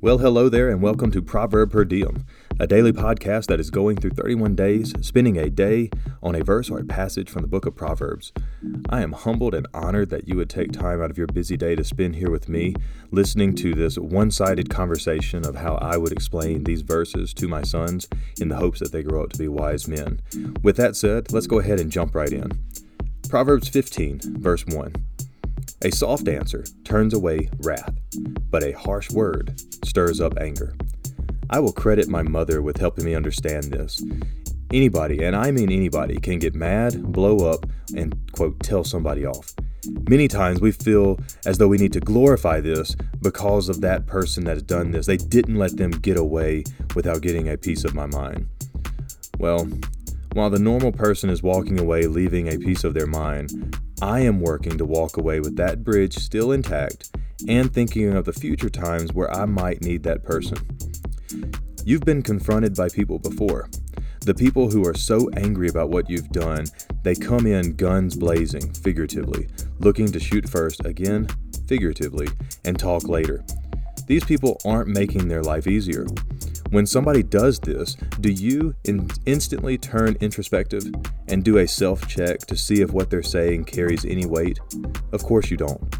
Well, hello there, and welcome to Proverb Per Diem, a daily podcast that is going through 31 days, spending a day on a verse or a passage from the book of Proverbs. I am humbled and honored that you would take time out of your busy day to spend here with me, listening to this one sided conversation of how I would explain these verses to my sons in the hopes that they grow up to be wise men. With that said, let's go ahead and jump right in. Proverbs 15, verse 1. A soft answer turns away wrath, but a harsh word stirs up anger. I will credit my mother with helping me understand this. Anybody, and I mean anybody, can get mad, blow up, and, quote, tell somebody off. Many times we feel as though we need to glorify this because of that person that has done this. They didn't let them get away without getting a piece of my mind. Well, while the normal person is walking away leaving a piece of their mind, I am working to walk away with that bridge still intact and thinking of the future times where I might need that person. You've been confronted by people before. The people who are so angry about what you've done, they come in guns blazing, figuratively, looking to shoot first, again, figuratively, and talk later. These people aren't making their life easier. When somebody does this, do you in- instantly turn introspective and do a self check to see if what they're saying carries any weight? Of course you don't.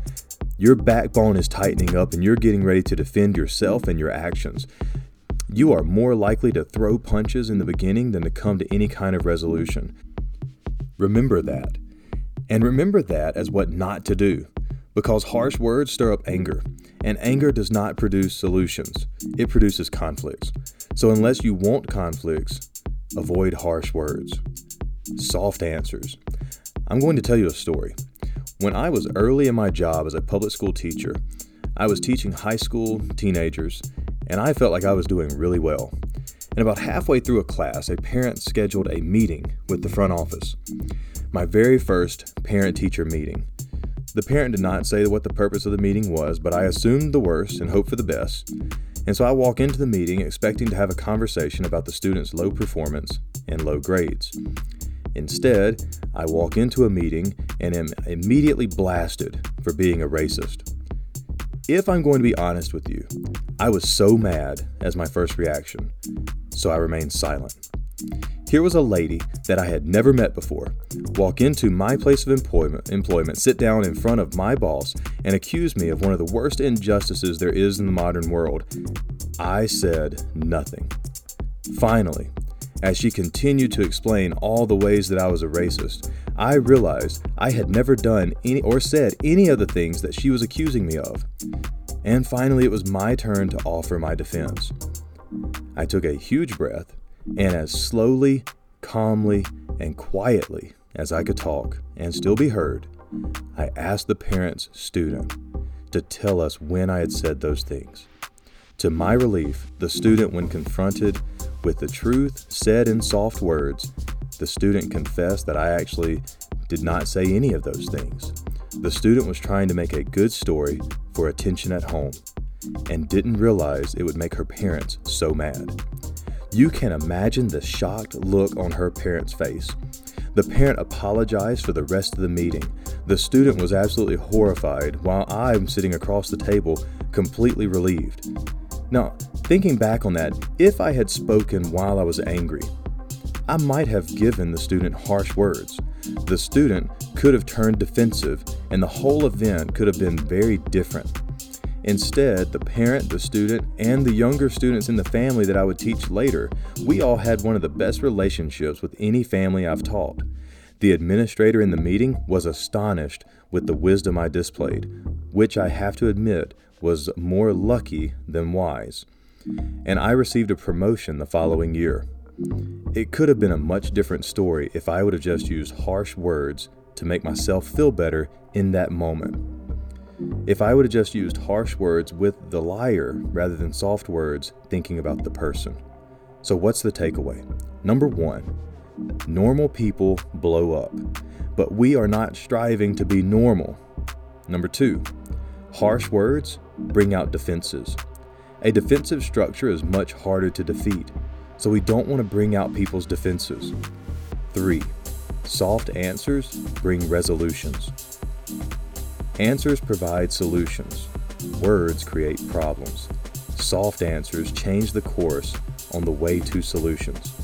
Your backbone is tightening up and you're getting ready to defend yourself and your actions. You are more likely to throw punches in the beginning than to come to any kind of resolution. Remember that. And remember that as what not to do, because harsh words stir up anger. And anger does not produce solutions, it produces conflicts. So, unless you want conflicts, avoid harsh words. Soft answers. I'm going to tell you a story. When I was early in my job as a public school teacher, I was teaching high school teenagers, and I felt like I was doing really well. And about halfway through a class, a parent scheduled a meeting with the front office. My very first parent teacher meeting. The parent did not say what the purpose of the meeting was, but I assumed the worst and hoped for the best. And so I walk into the meeting expecting to have a conversation about the student's low performance and low grades. Instead, I walk into a meeting and am immediately blasted for being a racist. If I'm going to be honest with you, I was so mad as my first reaction, so I remained silent. Here was a lady that I had never met before walk into my place of employment, employment, sit down in front of my boss, and accuse me of one of the worst injustices there is in the modern world. I said nothing. Finally, as she continued to explain all the ways that I was a racist, I realized I had never done any or said any of the things that she was accusing me of. And finally, it was my turn to offer my defense. I took a huge breath and as slowly, calmly, and quietly as I could talk and still be heard, I asked the parent's student to tell us when I had said those things. To my relief, the student, when confronted with the truth said in soft words, the student confessed that I actually did not say any of those things. The student was trying to make a good story for attention at home and didn't realize it would make her parents so mad. You can imagine the shocked look on her parent's face. The parent apologized for the rest of the meeting. The student was absolutely horrified, while I'm sitting across the table, completely relieved. Now, thinking back on that, if I had spoken while I was angry, I might have given the student harsh words. The student could have turned defensive, and the whole event could have been very different. Instead, the parent, the student, and the younger students in the family that I would teach later, we all had one of the best relationships with any family I've taught. The administrator in the meeting was astonished with the wisdom I displayed, which I have to admit was more lucky than wise. And I received a promotion the following year. It could have been a much different story if I would have just used harsh words to make myself feel better in that moment. If I would have just used harsh words with the liar rather than soft words thinking about the person. So, what's the takeaway? Number one, normal people blow up, but we are not striving to be normal. Number two, harsh words bring out defenses. A defensive structure is much harder to defeat, so we don't want to bring out people's defenses. Three, soft answers bring resolutions. Answers provide solutions. Words create problems. soft answers change the course on the way to solutions.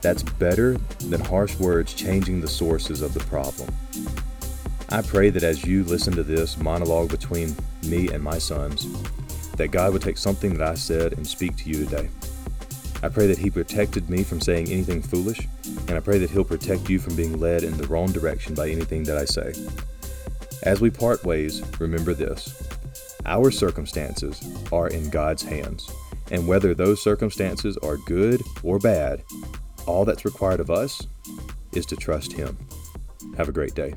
That's better than harsh words changing the sources of the problem. I pray that as you listen to this monologue between me and my sons, that God would take something that I said and speak to you today. I pray that He protected me from saying anything foolish, and I pray that He'll protect you from being led in the wrong direction by anything that I say. As we part ways, remember this our circumstances are in God's hands, and whether those circumstances are good or bad, all that's required of us is to trust Him. Have a great day.